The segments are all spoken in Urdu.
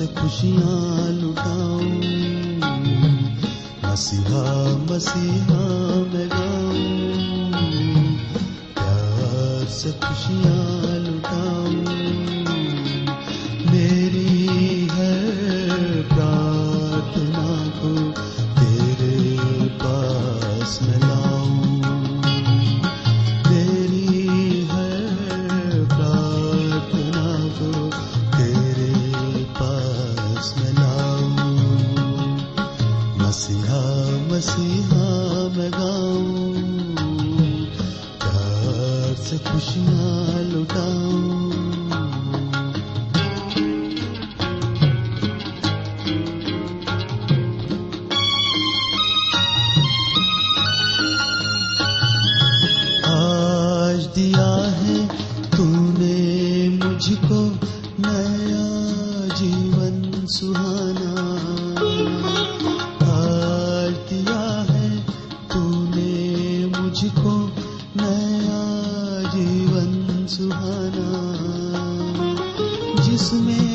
سے خوشیاں لٹاؤں۔ مسیحا مسیحا میں گاؤں۔ پیار سے خوشیاں سہانا جس میں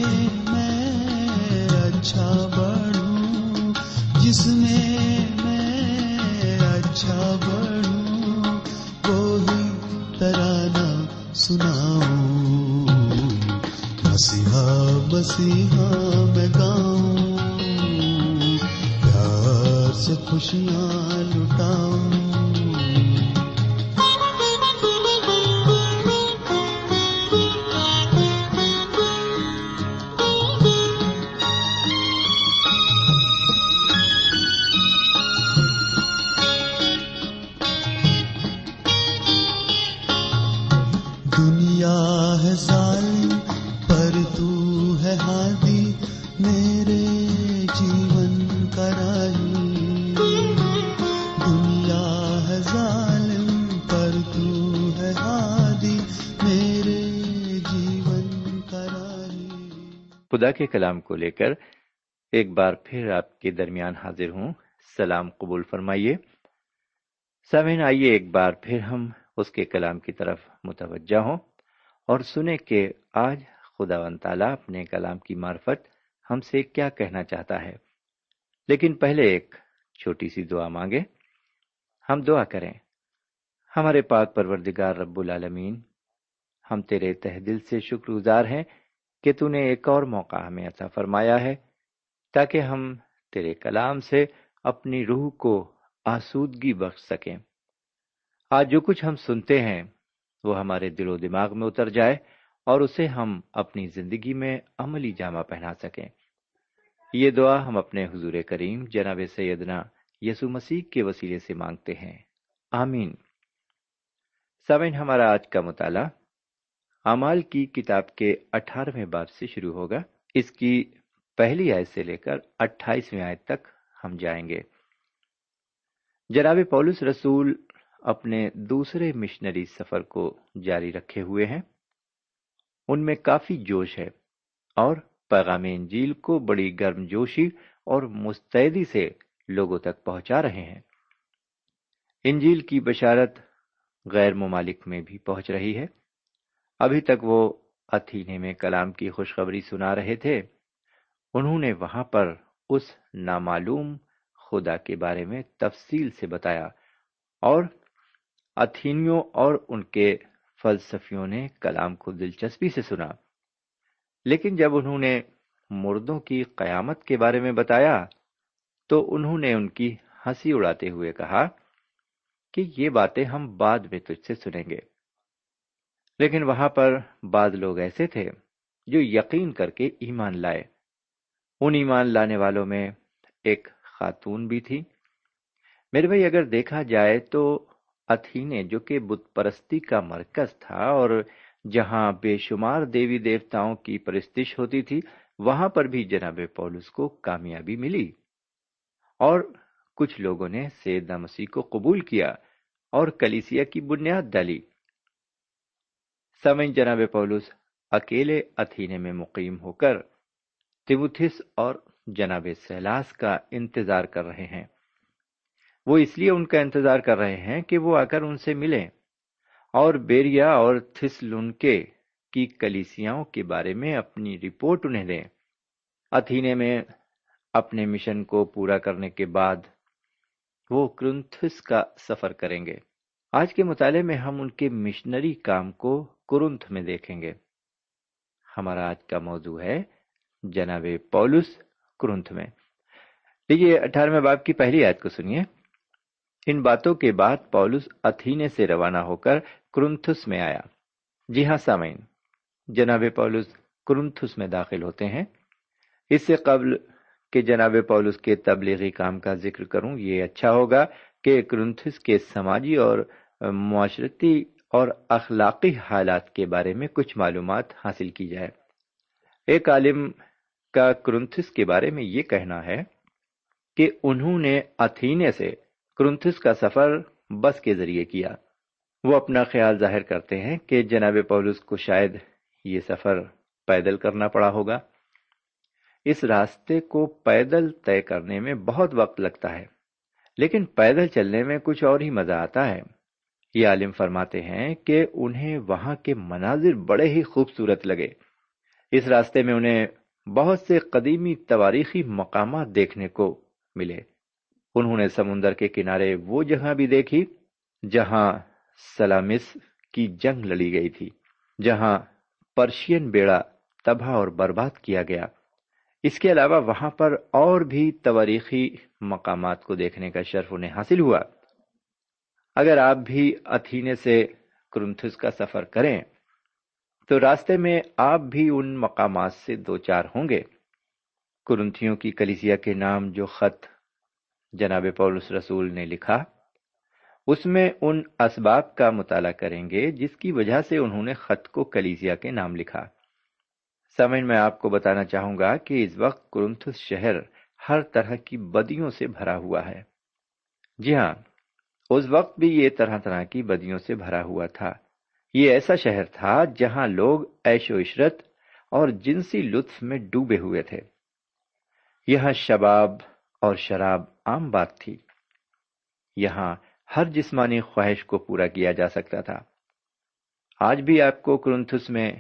خدا کے کلام کو لے کر ایک بار پھر آپ کے درمیان حاضر ہوں۔ سلام قبول فرمائیے۔ سامعین، آئیے ایک بار پھر ہم اس کے کلام کی طرف متوجہ ہوں اور سنیں کہ آج خدا و تعالیٰ اپنے کلام کی معرفت ہم سے کیا کہنا چاہتا ہے۔ لیکن پہلے ایک چھوٹی سی دعا مانگے ہم دعا کریں۔ ہمارے پاک پروردگار رب العالمین، ہم تیرے تہ دل سے شکر گزار ہیں کہ تو نے ایک اور موقع ہمیں عطا فرمایا ہے، تاکہ ہم تیرے کلام سے اپنی روح کو آسودگی بخش سکیں۔ آج جو کچھ ہم سنتے ہیں، وہ ہمارے دل و دماغ میں اتر جائے اور اسے ہم اپنی زندگی میں عملی جامہ پہنا سکیں۔ یہ دعا ہم اپنے حضور کریم جناب سیدنا یسو مسیح کے وسیلے سے مانگتے ہیں۔ آمین۔ سامعین، ہمارا آج کا مطالعہ اعمال کی کتاب کے اٹھارہویں باب سے شروع ہوگا۔ اس کی پہلی آیت سے لے کر اٹھائیسویں آیت تک ہم جائیں گے۔ جناب پولس رسول اپنے دوسرے مشنری سفر کو جاری رکھے ہوئے ہیں۔ ان میں کافی جوش ہے اور پیغام انجیل کو بڑی گرم جوشی اور مستعدی سے لوگوں تک پہنچا رہے ہیں۔ انجیل کی بشارت غیر ممالک میں بھی پہنچ رہی ہے۔ ابھی تک وہ اتھینے میں کلام کی خوشخبری سنا رہے تھے۔ انہوں نے وہاں پر اس نامعلوم خدا کے بارے میں تفصیل سے بتایا اور اتھینیوں اور ان کے فلسفیوں نے کلام کو دلچسپی سے سنا۔ لیکن جب انہوں نے مردوں کی قیامت کے بارے میں بتایا تو انہوں نے ان کی ہنسی اڑاتے ہوئے کہا کہ یہ باتیں ہم بعد میں تجھ سے سنیں گے۔ لیکن وہاں پر بعض لوگ ایسے تھے جو یقین کر کے ایمان لائے۔ ان ایمان لانے والوں میں ایک خاتون بھی تھی۔ میرے بھائی، اگر دیکھا جائے تو اتھینے جو کہ بت پرستی کا مرکز تھا اور جہاں بے شمار دیوی دیوتاؤں کی پرستش ہوتی تھی، وہاں پر بھی جناب پولس کو کامیابی ملی اور کچھ لوگوں نے سیدہ مسیح کو قبول کیا اور کلیسیا کی بنیاد ڈالی۔ سمن جناب پولس، اکیلے اتھینے میں مقیم ہو کر تیموتھس اور جناب سیلاس کا انتظار کر رہے ہیں۔ وہ اس لیے ان کا انتظار کر رہے ہیں کہ وہ آ کر ان سے ملیں اور بیریا اور تھسلنکے کی کلیسیاں کے بارے میں اپنی رپورٹ انہیں دیں۔ اتھینے میں اپنے مشن کو پورا کرنے کے بعد وہ کرنتھس کا سفر کریں گے۔ آج کے مطالعے میں ہم ان کے مشنری کام کو کرنتھ میں دیکھیں گے۔ ہمارا آج کا موضوع ہے جناب پولس کرنتھ میں۔ دیکھیے، اٹھارہویں باپ کی پہلی آیت کو سنیے۔ ان باتوں کے بعد پولس اتھینے سے روانہ ہو کر کرنتھس میں آیا۔ جی ہاں سامعین، جناب پولس کرنتھس میں داخل ہوتے ہیں۔ اس سے قبل کہ جناب پولس کے تبلیغی کام کا ذکر کروں، یہ اچھا ہوگا کہ کرنتھس کے سماجی اور معاشرتی اور اخلاقی حالات کے بارے میں کچھ معلومات حاصل کی جائے۔ ایک عالم کا کرنتھس کے بارے میں یہ کہنا ہے کہ انہوں نے اتھینے سے کرنتھس کا سفر بس کے ذریعے کیا۔ وہ اپنا خیال ظاہر کرتے ہیں کہ جناب پولس کو شاید یہ سفر پیدل کرنا پڑا ہوگا۔ اس راستے کو پیدل طے کرنے میں بہت وقت لگتا ہے، لیکن پیدل چلنے میں کچھ اور ہی مزہ آتا ہے۔ یہ عالم فرماتے ہیں کہ انہیں وہاں کے مناظر بڑے ہی خوبصورت لگے۔ اس راستے میں انہیں بہت سے قدیمی تواریخی مقامات دیکھنے کو ملے۔ انہوں نے سمندر کے کنارے وہ جگہ بھی دیکھی جہاں سلامس کی جنگ لڑی گئی تھی، جہاں پرشین بیڑا تباہ اور برباد کیا گیا۔ اس کے علاوہ وہاں پر اور بھی تواریخی مقامات کو دیکھنے کا شرف انہیں حاصل ہوا۔ اگر آپ بھی اتھینے سے کرنتھس کا سفر کریں، تو راستے میں آپ بھی ان مقامات سے دو چار ہوں گے۔ کرنتھیوں کی کلیسیا کے نام جو خط جناب پولس رسول نے لکھا، اس میں ان اسباب کا مطالعہ کریں گے جس کی وجہ سے انہوں نے خط کو کلیسیا کے نام لکھا۔ سمن میں آپ کو بتانا چاہوں گا کہ اس وقت کرنتھس شہر ہر طرح کی بدیوں سے بھرا ہوا ہے۔ جی ہاں اس وقت بھی یہ طرح طرح کی بدیوں سے بھرا ہوا تھا۔ یہ ایسا شہر تھا جہاں لوگ ایش و عشرت اور جنسی لطف میں ڈوبے ہوئے تھے۔ یہاں شباب اور شراب عام بات تھی۔ یہاں ہر جسمانی خواہش کو پورا کیا جا سکتا تھا۔ آج بھی آپ کو کرنتھس میں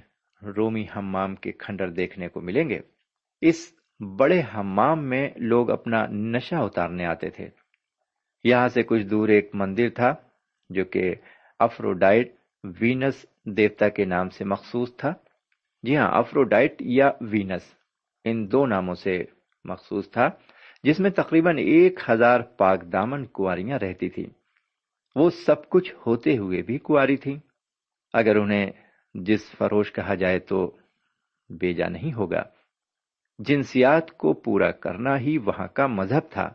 رومی ہمام کے کھنڈر دیکھنے کو ملیں گے۔ اس بڑے ہمام میں لوگ اپنا نشہ اتارنے آتے تھے۔ یہاں سے کچھ دور ایک مندر تھا جو کہ افروڈائٹ وینس دیوتا کے نام سے مخصوص تھا۔ جی ہاں افروڈائٹ یا وینس ان دو ناموں سے مخصوص تھا، جس میں تقریباً ایک ہزار پاک دامن کواریاں رہتی تھی وہ سب کچھ ہوتے ہوئے بھی کاری تھی اگر انہیں جس فروش کہا جائے تو بیجا نہیں ہوگا۔ جنسیات کو پورا کرنا ہی وہاں کا مذہب تھا۔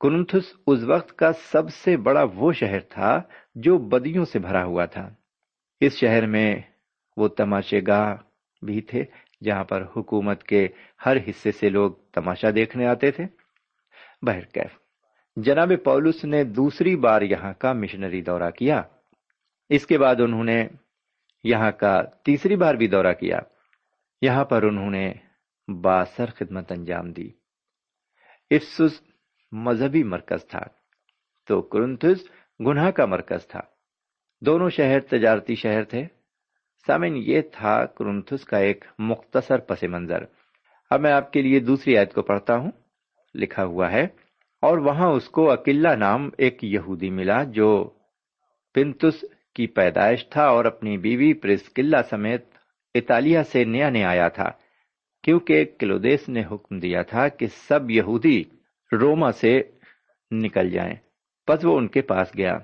کنتھس اس وقت کا سب سے بڑا وہ شہر تھا جو بدیوں سے بھرا ہوا تھا۔ اس شہر میں وہ تماشے گاہ بھی تھے جہاں پر حکومت کے ہر حصے سے لوگ تماشا دیکھنے آتے تھے۔ بہرکیف جناب پولس نے دوسری بار یہاں کا مشنری دورہ کیا۔ اس کے بعد انہوں نے یہاں کا تیسری بار بھی دورہ کیا۔ یہاں پر انہوں نے باثر خدمت انجام دی۔ افسس مذہبی مرکز تھا۔ تو کرنتھس گناہ کا مرکز تھا۔ دونوں شہر تجارتی شہر تھے۔ سامن یہ تھا کرنتھس کا ایک مختصر پس منظر۔ اب میں آپ کے لیے دوسری آیت کو پڑھتا ہوں۔ لکھا ہوا ہے، اور وہاں اس کو اکیلا نام ایک یہودی ملا جو پنتس کی پیدائش تھا اور اپنی بیوی پرسکلا سمیت اطالیہ سے نیا نیا آیا تھا۔ کیونکہ کلودیس نے حکم دیا تھا کہ سب یہودی روما سے نکل جائیں۔ پس وہ ان کے پاس گیا۔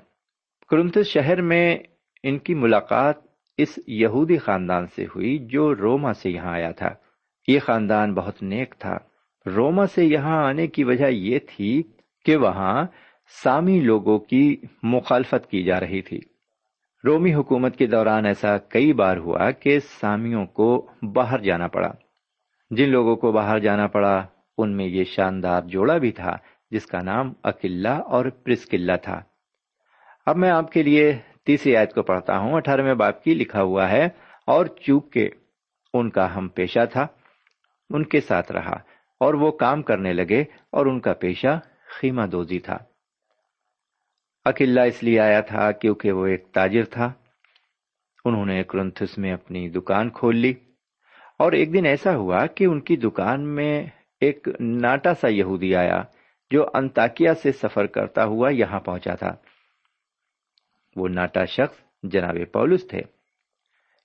کرنتس شہر میں ان کی ملاقات اس یہودی خاندان سے ہوئی جو روما سے یہاں آیا تھا۔ یہ خاندان بہت نیک تھا۔ روما سے یہاں آنے کی وجہ یہ تھی کہ وہاں سامی لوگوں کی مخالفت کی جا رہی تھی۔ رومی حکومت کے دوران ایسا کئی بار ہوا کہ سامیوں کو باہر جانا پڑا۔ جن لوگوں کو باہر جانا پڑا ان میں یہ شاندار جوڑا بھی تھا، جس کا نام اکلا اور پرسکلا تھا۔ اب میں آپ کے لیے تیسری آیت کو پڑھتا ہوں۔ اٹھارہویں باپ کی لکھا ہوا ہے، اور چوک کے ان کا ہم پیشہ تھا، ان کے ساتھ رہا، اور وہ کام کرنے لگے، اور ان کا پیشہ خیمہ دوزی تھا۔ اکیلا اس لیے آیا تھا کیونکہ وہ ایک تاجر تھا۔ انہوں نے کرنتھس میں اپنی دکان کھول لی، اور ایک دن ایسا ہوا کہ ان کی دکان میں ایک ناٹا سا یہودی آیا جو انتاکیا سے سفر کرتا ہوا یہاں پہنچا تھا۔ وہ ناٹا شخص جناب پولس تھے۔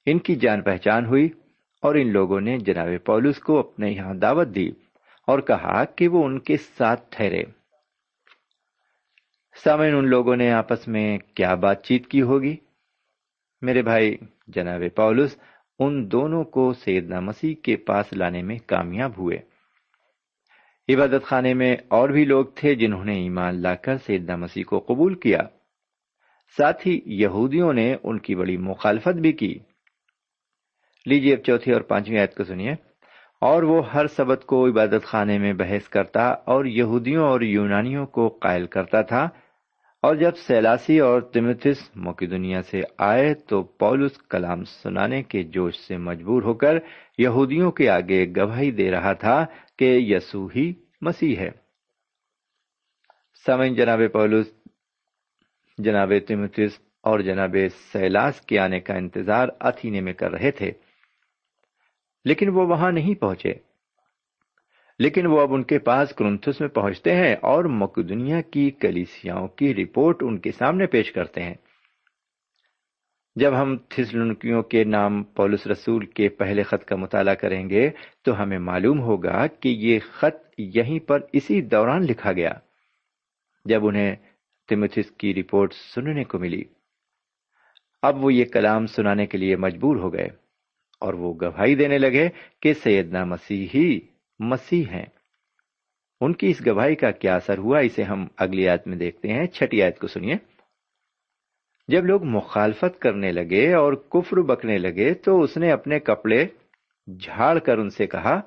ان کی جان پہچان ہوئی اور ان لوگوں نے جناب پولس کو اپنے یہاں دعوت دی اور کہا کہ وہ ان کے ساتھ ٹھہرے۔ سامن ان لوگوں نے آپس میں کیا بات چیت کی ہوگی؟ میرے بھائی، جناب پولس، ان دونوں کو سیدنا مسیح کے پاس لانے میں کامیاب ہوئے۔ عبادت خانے میں اور بھی لوگ تھے جنہوں نے ایمان لا کر سیدنا مسیح کو قبول کیا۔ ساتھ ہی یہودیوں نے ان کی بڑی مخالفت بھی کی۔ لیجیے اب چوتھی اور پانچویں آیت کو سنیے۔ اور وہ ہر سبت کو عبادت خانے میں بحث کرتا اور یہودیوں اور یونانیوں کو قائل کرتا تھا۔ اور جب سیلاسی اور تمتس موکی دنیا سے آئے تو پولس کلام سنانے کے جوش سے مجبور ہو کر یہودیوں کے آگے گواہی دے رہا تھا کہ یسو ہی مسیح ہے۔ سمن جناب پولس، جناب تمتس اور جناب سیلاس کے آنے کا انتظار اتھینے میں کر رہے تھے، لیکن وہ وہاں نہیں پہنچے۔ لیکن وہ اب ان کے پاس کرنتھس میں پہنچتے ہیں اور مقدنیا کی کلیسیاؤں کی رپورٹ ان کے سامنے پیش کرتے ہیں۔ جب ہم تھسلنکیوں کے نام پولس رسول کے پہلے خط کا مطالعہ کریں گے تو ہمیں معلوم ہوگا کہ یہ خط یہیں پر اسی دوران لکھا گیا جب انہیں تمتھس کی رپورٹ سننے کو ملی۔ اب وہ یہ کلام سنانے کے لیے مجبور ہو گئے اور وہ گواہی دینے لگے کہ سیدنا مسیح ہی مسیح ہیں۔ ان کی اس گواہی کا کیا اثر ہوا، اسے ہم اگلی آیت میں دیکھتے ہیں۔ چھٹی آیت کو سنیے۔ جب لوگ مخالفت کرنے لگے اور کفر بکنے لگے تو اس نے اپنے کپڑے جھاڑ کر ان سے کہا،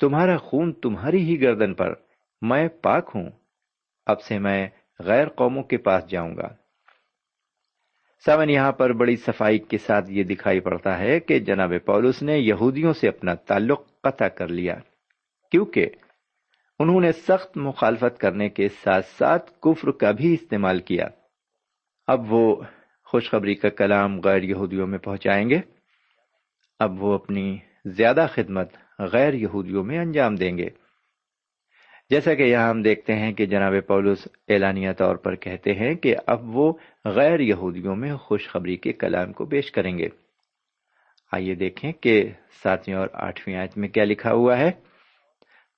تمہارا خون تمہاری ہی گردن پر، میں پاک ہوں۔ اب سے میں غیر قوموں کے پاس جاؤں گا۔ سمن یہاں پر بڑی صفائی کے ساتھ یہ دکھائی پڑتا ہے کہ جناب پولس نے یہودیوں سے اپنا تعلق قطع کر لیا، کیونکہ انہوں نے سخت مخالفت کرنے کے ساتھ ساتھ کفر کا بھی استعمال کیا۔ اب وہ خوشخبری کا کلام غیر یہودیوں میں پہنچائیں گے۔ اب وہ اپنی زیادہ خدمت غیر یہودیوں میں انجام دیں گے۔ جیسا کہ یہاں ہم دیکھتے ہیں کہ جناب پولس اعلانیہ طور پر کہتے ہیں کہ اب وہ غیر یہودیوں میں خوشخبری کے کلام کو پیش کریں گے۔ آئیے دیکھیں کہ ساتویں اور آٹھویں آیت میں کیا لکھا ہوا ہے۔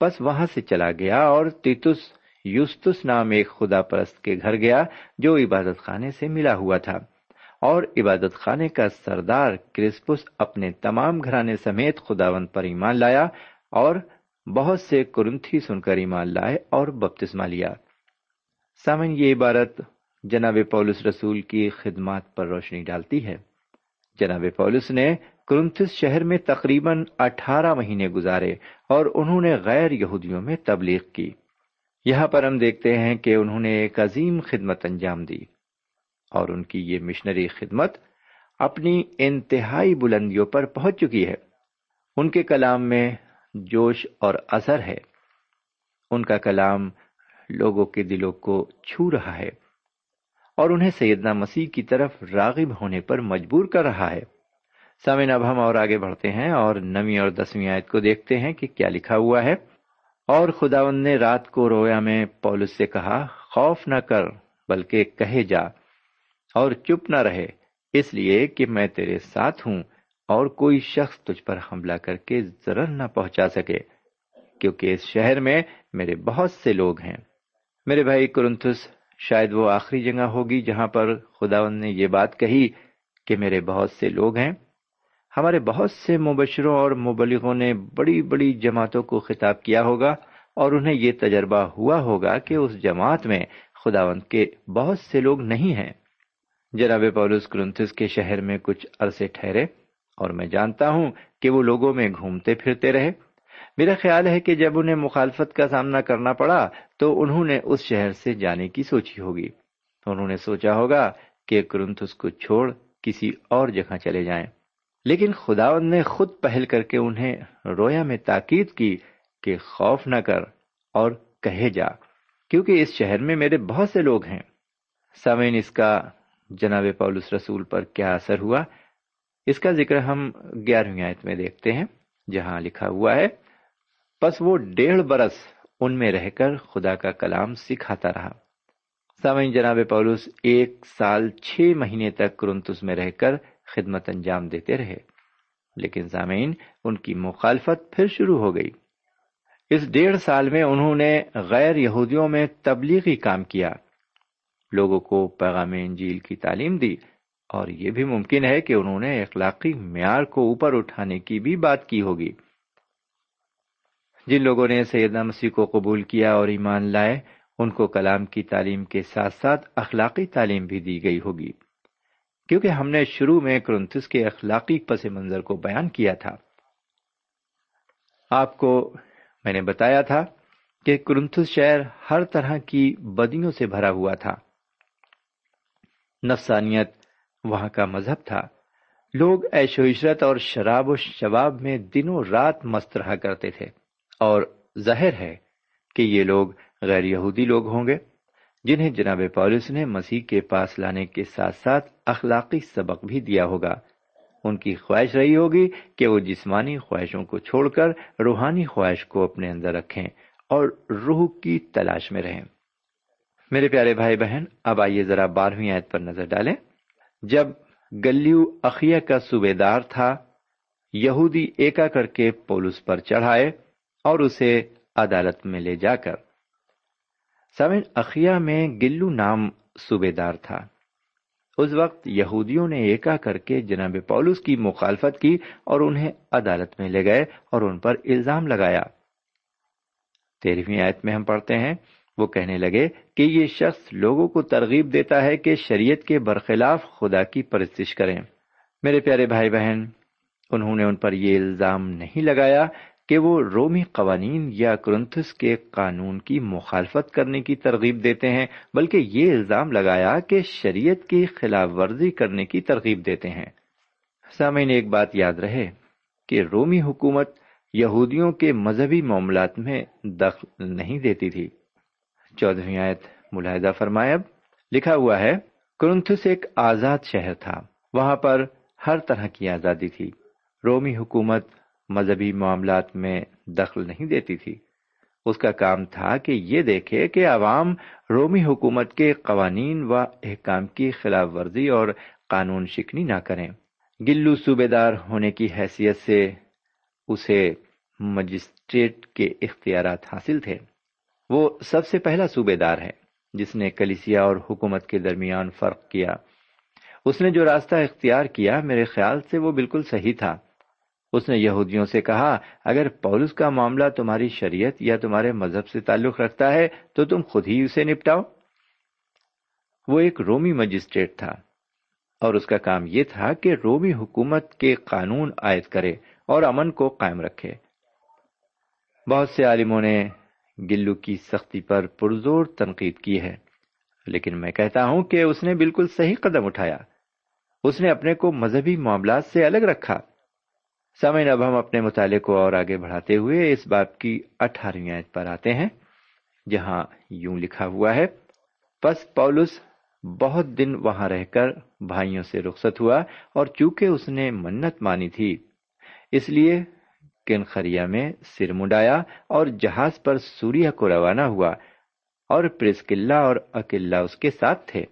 بس وہاں سے چلا گیا اور تیتس یوستس نام ایک خدا پرست کے گھر گیا جو عبادت خانے سے ملا ہوا تھا۔ اور عبادت خانے کا سردار کرسپس اپنے تمام گھرانے سمیت خداوند پر ایمان لایا اور بہت سے کرنتھی سن کر ایمان لائے اور بپتسما لیا۔ سامن یہ عبارت جناب پولس رسول کی خدمات پر روشنی ڈالتی ہے۔ جناب پولس نے کرنتھس شہر میں تقریباً اٹھارہ مہینے گزارے اور انہوں نے غیر یہودیوں میں تبلیغ کی۔ یہاں پر ہم دیکھتے ہیں کہ انہوں نے ایک عظیم خدمت انجام دی اور ان کی یہ مشنری خدمت اپنی انتہائی بلندیوں پر پہنچ چکی ہے۔ ان کے کلام میں جوش اور اثر ہے۔ ان کا کلام لوگوں کے دلوں کو چھو رہا ہے اور انہیں سیدنا مسیح کی طرف راغب ہونے پر مجبور کر رہا ہے۔ سامن اب ہم اور آگے بڑھتے ہیں اور نویں اور دسویں آیت کو دیکھتے ہیں کہ کیا لکھا ہوا ہے۔ اور خداون نے رات کو رویا میں پولس سے کہا، خوف نہ کر، بلکہ کہے جا، اور چپ نہ رہے، اس لیے کہ میں تیرے ساتھ ہوں، اور کوئی شخص تجھ پر حملہ کر کے ضرر نہ پہنچا سکے، کیونکہ اس شہر میں میرے بہت سے لوگ ہیں۔ میرے بھائی کرنتھس شاید وہ آخری جگہ ہوگی جہاں پر خداون نے یہ بات کہی کہ میرے بہت سے لوگ ہیں۔ ہمارے بہت سے مبشروں اور مبلغوں نے بڑی بڑی جماعتوں کو خطاب کیا ہوگا اور انہیں یہ تجربہ ہوا ہوگا کہ اس جماعت میں خداوند کے بہت سے لوگ نہیں ہیں۔ جناب پولس کرنتھس کے شہر میں کچھ عرصے ٹھہرے اور میں جانتا ہوں کہ وہ لوگوں میں گھومتے پھرتے رہے۔ میرا خیال ہے کہ جب انہیں مخالفت کا سامنا کرنا پڑا تو انہوں نے اس شہر سے جانے کی سوچی ہوگی۔ انہوں نے سوچا ہوگا کہ کرنتھس کو چھوڑ کسی اور جگہ چلے جائیں۔ لیکن خداون نے خود پہل کر کے انہیں رویا میں تاکید کی کہ خوف نہ کر اور کہے جا، کیونکہ اس شہر میں میرے بہت سے لوگ ہیں۔ سامعین، اس کا جناب پولس رسول پر کیا اثر ہوا؟ اس کا ذکر ہم گیارہویں آیت میں دیکھتے ہیں، جہاں لکھا ہوا ہے بس وہ ڈیڑھ برس ان میں رہ کر خدا کا کلام سکھاتا رہا۔ سامعین، جناب پولس، ایک سال چھ مہینے تک کرنتس میں رہ کر خدمت انجام دیتے رہے۔ لیکن سامعین، ان کی مخالفت پھر شروع ہو گئی۔ اس ڈیڑھ سال میں انہوں نے غیر یہودیوں میں تبلیغی کام کیا۔ لوگوں کو پیغام انجیل کی تعلیم دی۔ اور یہ بھی ممکن ہے کہ انہوں نے اخلاقی معیار کو اوپر اٹھانے کی بھی بات کی ہوگی۔ جن لوگوں نے سیدنا مسیح کو قبول کیا اور ایمان لائے، ان کو کلام کی تعلیم کے ساتھ ساتھ اخلاقی تعلیم بھی دی گئی ہوگی۔ کیونکہ ہم نے شروع میں کرنتس کے اخلاقی پس منظر کو بیان کیا تھا۔ آپ کو میں نے بتایا تھا کہ کرنتس شہر ہر طرح کی بدیوں سے بھرا ہوا تھا۔ نفسانیت وہاں کا مذہب تھا۔ لوگ ایش و عشرت اور شراب و شباب میں دنوں رات مست رہا کرتے تھے۔ اور ظاہر ہے کہ یہ لوگ غیر یہودی لوگ ہوں گے۔ جنہیں جناب پولس نے مسیح کے پاس لانے کے ساتھ ساتھ اخلاقی سبق بھی دیا ہوگا۔ ان کی خواہش رہی ہوگی کہ وہ جسمانی خواہشوں کو چھوڑ کر روحانی خواہش کو اپنے اندر رکھیں اور روح کی تلاش میں رہیں۔ میرے پیارے بھائی بہن، اب آئیے ذرا بارہویں آیت پر نظر ڈالیں۔ جب گلیو اخیا کا صوبے دار تھا، یہودی ایکا کر کے پولس پر چڑھائے اور اسے عدالت میں لے جا کر سمن اخیا میں گلو نام صوبے دار تھا۔ اس وقت یہودیوں نے ایکا کر کے جناب پولس کی مخالفت کی اور انہیں عدالت میں لے گئے اور ان پر الزام لگایا۔ تیرہویں آیت میں ہم پڑھتے ہیں، وہ کہنے لگے کہ یہ شخص لوگوں کو ترغیب دیتا ہے کہ شریعت کے برخلاف خدا کی پرستش کریں۔ میرے پیارے بھائی بہن، انہوں نے ان پر یہ الزام نہیں لگایا کہ وہ رومی قوانین یا کرنتھس کے قانون کی مخالفت کرنے کی ترغیب دیتے ہیں، بلکہ یہ الزام لگایا کہ شریعت کی خلاف ورزی کرنے کی ترغیب دیتے ہیں۔ سامعین، ایک بات یاد رہے کہ رومی حکومت یہودیوں کے مذہبی معاملات میں دخل نہیں دیتی تھی۔ چودہویں آیت ملاحدہ فرمائے۔ اب لکھا ہوا ہے، کرنتھس ایک آزاد شہر تھا۔ وہاں پر ہر طرح کی آزادی تھی۔ رومی حکومت مذہبی معاملات میں دخل نہیں دیتی تھی۔ اس کا کام تھا کہ یہ دیکھے کہ عوام رومی حکومت کے قوانین و احکام کی خلاف ورزی اور قانون شکنی نہ کریں۔ گلو صوبے دار ہونے کی حیثیت سے اسے مجسٹریٹ کے اختیارات حاصل تھے۔ وہ سب سے پہلا صوبے دار ہے جس نے کلیسیا اور حکومت کے درمیان فرق کیا۔ اس نے جو راستہ اختیار کیا، میرے خیال سے وہ بالکل صحیح تھا۔ اس نے یہودیوں سے کہا، اگر پولس کا معاملہ تمہاری شریعت یا تمہارے مذہب سے تعلق رکھتا ہے، تو تم خود ہی اسے نپٹاؤ۔ وہ ایک رومی مجسٹریٹ تھا اور اس کا کام یہ تھا کہ رومی حکومت کے قانون عائد کرے اور امن کو قائم رکھے۔ بہت سے عالموں نے گلو کی سختی پر پرزور تنقید کی ہے، لیکن میں کہتا ہوں کہ اس نے بالکل صحیح قدم اٹھایا۔ اس نے اپنے کو مذہبی معاملات سے الگ رکھا۔ سامعین، اب ہم اپنے مطالعے کو اور آگے بڑھاتے ہوئے اس باپ کی اٹھارہویں آیت پر آتے ہیں، جہاں یوں لکھا ہوا ہے، پس پولس بہت دن وہاں رہ کر بھائیوں سے رخصت ہوا اور چونکہ اس نے منت مانی تھی، اس لیے کنخریا میں سر مڈایا اور جہاز پر سوریا کو روانہ ہوا اور پرسکلا اور اکلا اس کے ساتھ تھے۔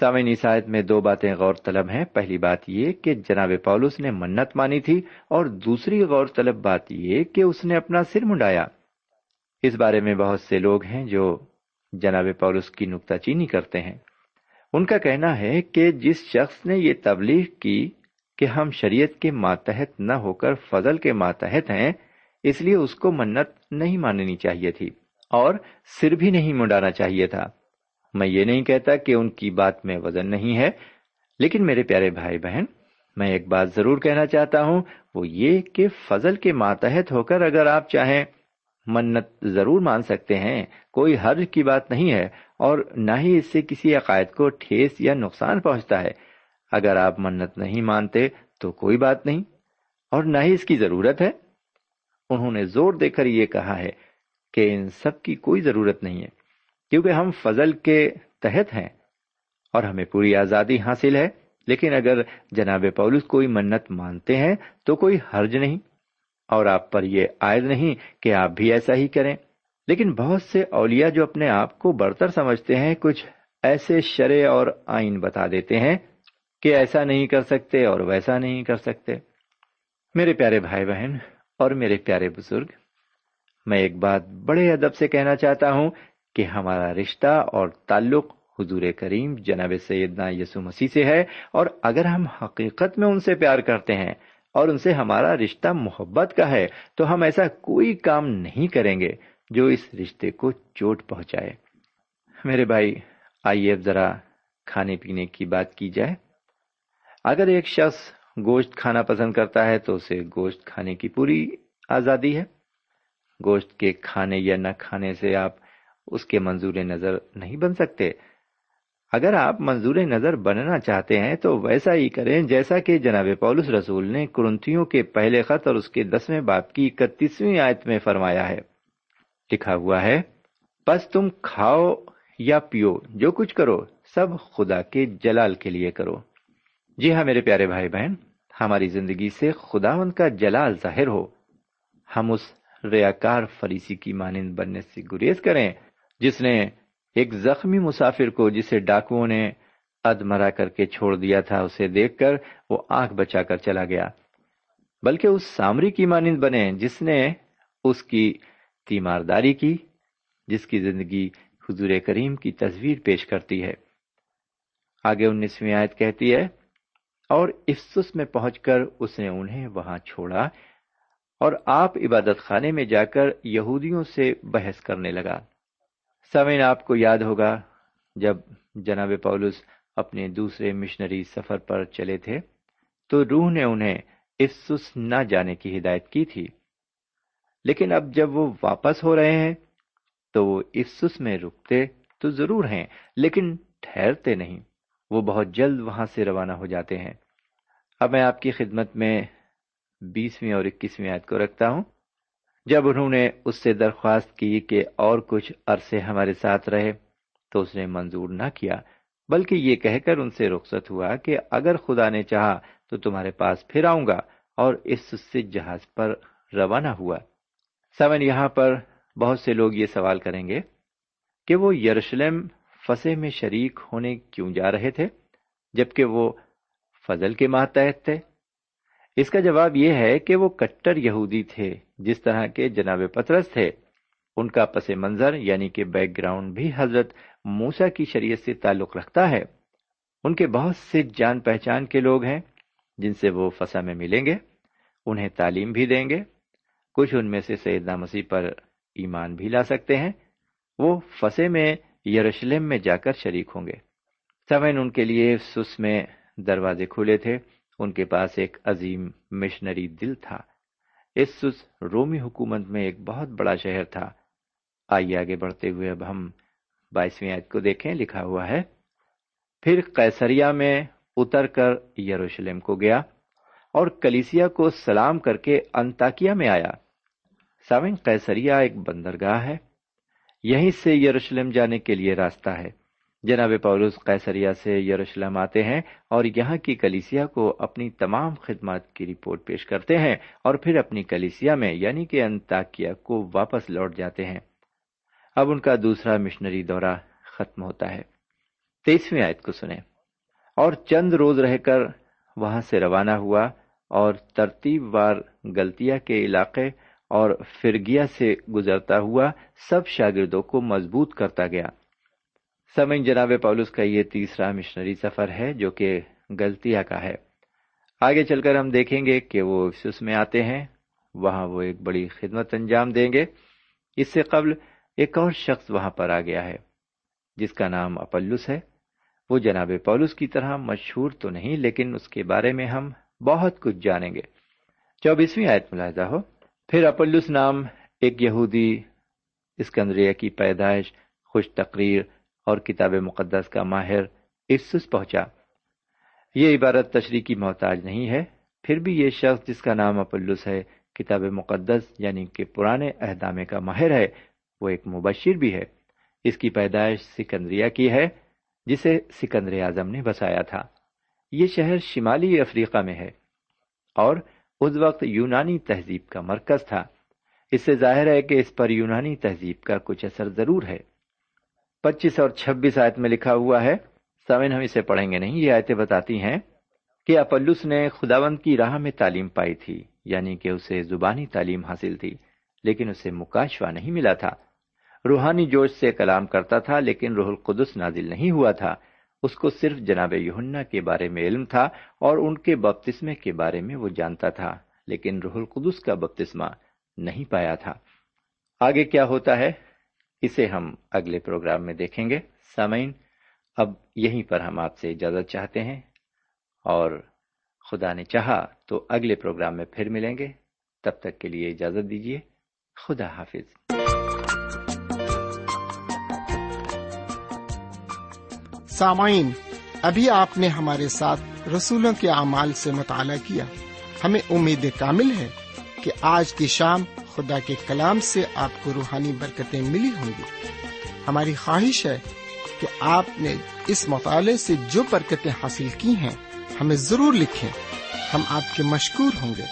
سامعین عیسائیت میں دو باتیں غور طلب ہیں۔ پہلی بات یہ کہ جناب پولس نے منت مانی تھی اور دوسری غور طلب بات یہ کہ اس نے اپنا سر منڈایا۔ اس بارے میں بہت سے لوگ ہیں جو جناب پولس کی نکتہ چینی کرتے ہیں۔ ان کا کہنا ہے کہ جس شخص نے یہ تبلیغ کی کہ ہم شریعت کے ماتحت نہ ہو کر فضل کے ماتحت ہیں، اس لیے اس کو منت نہیں ماننی چاہیے تھی اور سر بھی نہیں منڈانا چاہیے تھا۔ میں یہ نہیں کہتا کہ ان کی بات میں وزن نہیں ہے، لیکن میرے پیارے بھائی بہن، میں ایک بات ضرور کہنا چاہتا ہوں، وہ یہ کہ فضل کے ماتحت ہو کر اگر آپ چاہیں، منت ضرور مان سکتے ہیں، کوئی حرج کی بات نہیں ہے، اور نہ ہی اس سے کسی عقائد کو ٹھیس یا نقصان پہنچتا ہے۔ اگر آپ منت نہیں مانتے تو کوئی بات نہیں، اور نہ ہی اس کی ضرورت ہے۔ انہوں نے زور دے کر یہ کہا ہے کہ ان سب کی کوئی ضرورت نہیں ہے۔ کیونکہ ہم فضل کے تحت ہیں اور ہمیں پوری آزادی حاصل ہے، لیکن اگر جناب پولس کوئی منت مانتے ہیں تو کوئی حرج نہیں، اور آپ پر یہ عائد نہیں کہ آپ بھی ایسا ہی کریں۔ لیکن بہت سے اولیاء جو اپنے آپ کو برتر سمجھتے ہیں، کچھ ایسے شرع اور آئین بتا دیتے ہیں کہ ایسا نہیں کر سکتے اور ویسا نہیں کر سکتے۔ میرے پیارے بھائی بہن اور میرے پیارے بزرگ، میں ایک بات بڑے ادب سے کہنا چاہتا ہوں کہ ہمارا رشتہ اور تعلق حضور کریم جناب سیدنا یسو مسیح سے ہے اور اگر ہم حقیقت میں ان سے پیار کرتے ہیں اور ان سے ہمارا رشتہ محبت کا ہے، تو ہم ایسا کوئی کام نہیں کریں گے جو اس رشتے کو چوٹ پہنچائے۔ میرے بھائی، آئیے اب ذرا کھانے پینے کی بات کی جائے۔ اگر ایک شخص گوشت کھانا پسند کرتا ہے تو اسے گوشت کھانے کی پوری آزادی ہے۔ گوشت کے کھانے یا نہ کھانے سے آپ اس کے منظور نظر نہیں بن سکتے۔ اگر آپ منظور نظر بننا چاہتے ہیں تو ویسا ہی کریں جیسا کہ جناب پولس رسول نے کرنتیوں کے پہلے خط اور اس کے دسویں باپ کی اکتیسویں آیت میں فرمایا ہے۔ لکھا ہوا ہے، بس تم کھاؤ یا پیو، جو کچھ کرو، سب خدا کے جلال کے لیے کرو۔ جی ہاں میرے پیارے بھائی بہن، ہماری زندگی سے خدا ان کا جلال ظاہر ہو۔ ہم اس ریاکار فریسی کی مانند بننے سے گریز کریں۔ جس نے ایک زخمی مسافر کو جسے ڈاکوؤں نے ادمرا کر کے چھوڑ دیا تھا، اسے دیکھ کر وہ آنکھ بچا کر چلا گیا۔ بلکہ اس سامری کی مانند بنے، جس نے اس کی تیمارداری کی، جس کی زندگی حضور کریم کی تصویر پیش کرتی ہے۔ آگے انیسویں آیت کہتی ہے، اور افسس میں پہنچ کر اس نے انہیں وہاں چھوڑا، اور آپ عبادت خانے میں جا کر یہودیوں سے بحث کرنے لگا۔ سمین آپ کو یاد ہوگا جب جناب پولس اپنے دوسرے مشنری سفر پر چلے تھے، تو روح نے انہیں افسس نہ جانے کی ہدایت کی تھی۔ لیکن اب جب وہ واپس ہو رہے ہیں، تو وہ افسس میں رکتے تو ضرور ہیں، لیکن ٹھہرتے نہیں۔ وہ بہت جلد وہاں سے روانہ ہو جاتے ہیں۔ اب میں آپ کی خدمت میں بیسویں اور اکیسویں آیت کو رکھتا ہوں۔ جب انہوں نے اس سے درخواست کی کہ اور کچھ عرصے ہمارے ساتھ رہے تو اس نے منظور نہ کیا، بلکہ یہ کہہ کر ان سے رخصت ہوا کہ اگر خدا نے چاہا تو تمہارے پاس پھر آؤں گا اور اس سے جہاز پر روانہ ہوا۔ سمن، یہاں پر بہت سے لوگ یہ سوال کریں گے کہ وہ یروشلم فصح میں شریک ہونے کیوں جا رہے تھے، جبکہ وہ فضل کے ماتحت تھے؟ اس کا جواب یہ ہے کہ وہ کٹر یہودی تھے، جس طرح کے جناب پترس تھے۔ ان کا پس منظر یعنی کہ بیک گراؤنڈ بھی حضرت موسا کی شریعت سے تعلق رکھتا ہے۔ ان کے بہت سے جان پہچان کے لوگ ہیں، جن سے وہ فسا میں ملیں گے، انہیں تعلیم بھی دیں گے۔ کچھ ان میں سے سیدنا مسیح پر ایمان بھی لا سکتے ہیں۔ وہ فسے میں یروشلم میں جا کر شریک ہوں گے۔ سمین ان کے لیے سس میں دروازے کھلے تھے۔ ان کے پاس ایک عظیم مشنری دل تھا۔ اس رومی حکومت میں ایک بہت بڑا شہر تھا۔ آئیے آگے بڑھتے ہوئے اب ہم بائیسویں عید کو دیکھیں، لکھا ہوا ہے، پھر قیسریا میں اتر کر یروشلم کو گیا اور کلیسیا کو سلام کر کے انتاکیا میں آیا۔ سامن قیسریا ایک بندرگاہ ہے۔ یہیں سے یروشلم جانے کے لیے راستہ ہے۔ جناب پولس قیصریہ سے یروشلم آتے ہیں اور یہاں کی کلیسیا کو اپنی تمام خدمات کی رپورٹ پیش کرتے ہیں اور پھر اپنی کلیسیا میں یعنی کہ انتاکیہ کو واپس لوٹ جاتے ہیں۔ اب ان کا دوسرا مشنری دورہ ختم ہوتا ہے۔ تیسویں آیت کو سنیں۔ اور چند روز رہ کر وہاں سے روانہ ہوا اور ترتیب وار گلتیا کے علاقے اور فرگیا سے گزرتا ہوا سب شاگردوں کو مضبوط کرتا گیا۔ سمن جناب پولس کا یہ تیسرا مشنری سفر ہے جو کہ گلتیا کا ہے۔ آگے چل کر ہم دیکھیں گے کہ وہ افسوس میں آتے ہیں۔ وہاں وہ ایک بڑی خدمت انجام دیں گے۔ اس سے قبل ایک اور شخص وہاں پر آ گیا ہے، جس کا نام اپلس ہے۔ وہ جناب پولس کی طرح مشہور تو نہیں، لیکن اس کے بارے میں ہم بہت کچھ جانیں گے۔ چوبیسویں آیت ملاحظہ ہو۔ پھر اپلس نام ایک یہودی اسکندریہ کی پیدائش، خوش تقریر اور کتاب مقدس کا ماہر افسس پہنچا۔ یہ عبارت تشریح کی محتاج نہیں ہے، پھر بھی یہ شخص جس کا نام اپلس ہے کتاب مقدس یعنی کہ پرانے اہدامے کا ماہر ہے، وہ ایک مبشر بھی ہے۔ اس کی پیدائش سکندریہ کی ہے، جسے سکندر اعظم نے بسایا تھا۔ یہ شہر شمالی افریقہ میں ہے اور اس وقت یونانی تہذیب کا مرکز تھا۔ اس سے ظاہر ہے کہ اس پر یونانی تہذیب کا کچھ اثر ضرور ہے۔ پچیس اور چھبیس آیت میں لکھا ہوا ہے سمن ہم اسے پڑھیں گے نہیں، یہ آیتیں بتاتی ہیں کہ اپلس نے خداوند کی راہ میں تعلیم پائی تھی یعنی کہ اسے زبانی تعلیم حاصل تھی، لیکن اسے مکاشوا نہیں ملا تھا۔ روحانی جوش سے کلام کرتا تھا، لیکن روح القدس نازل نہیں ہوا تھا۔ اس کو صرف جناب یوہنا کے بارے میں علم تھا اور ان کے بپتسمے کے بارے میں وہ جانتا تھا، لیکن روح القدس کا بپتسمہ نہیں پایا تھا۔ آگے کیا ہوتا ہے؟ اسے ہم اگلے پروگرام میں دیکھیں گے۔ سامعین، اب یہیں پر ہم آپ سے اجازت چاہتے ہیں۔ اور خدا نے چاہا تو اگلے پروگرام میں پھر ملیں گے۔ تب تک کے لیے اجازت دیجیے خدا حافظ۔ سامعین، ابھی آپ نے ہمارے ساتھ رسولوں کے اعمال سے مطالعہ کیا۔ ہمیں امید کامل ہے کہ آج کی شام خدا کے کلام سے آپ کو روحانی برکتیں ملی ہوں گی۔ ہماری خواہش ہے کہ آپ نے اس مطالعے سے جو برکتیں حاصل کی ہیں، ہمیں ضرور لکھیں۔ ہم آپ کے مشکور ہوں گے۔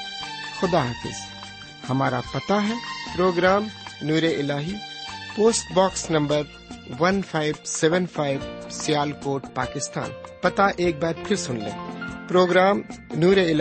خدا حافظ۔ ہمارا پتہ ہے، programme Noor al post box number one five seven five Sialkot, Pakistan. پتا ایک بار پھر سن لیں۔ پروگرام نور ال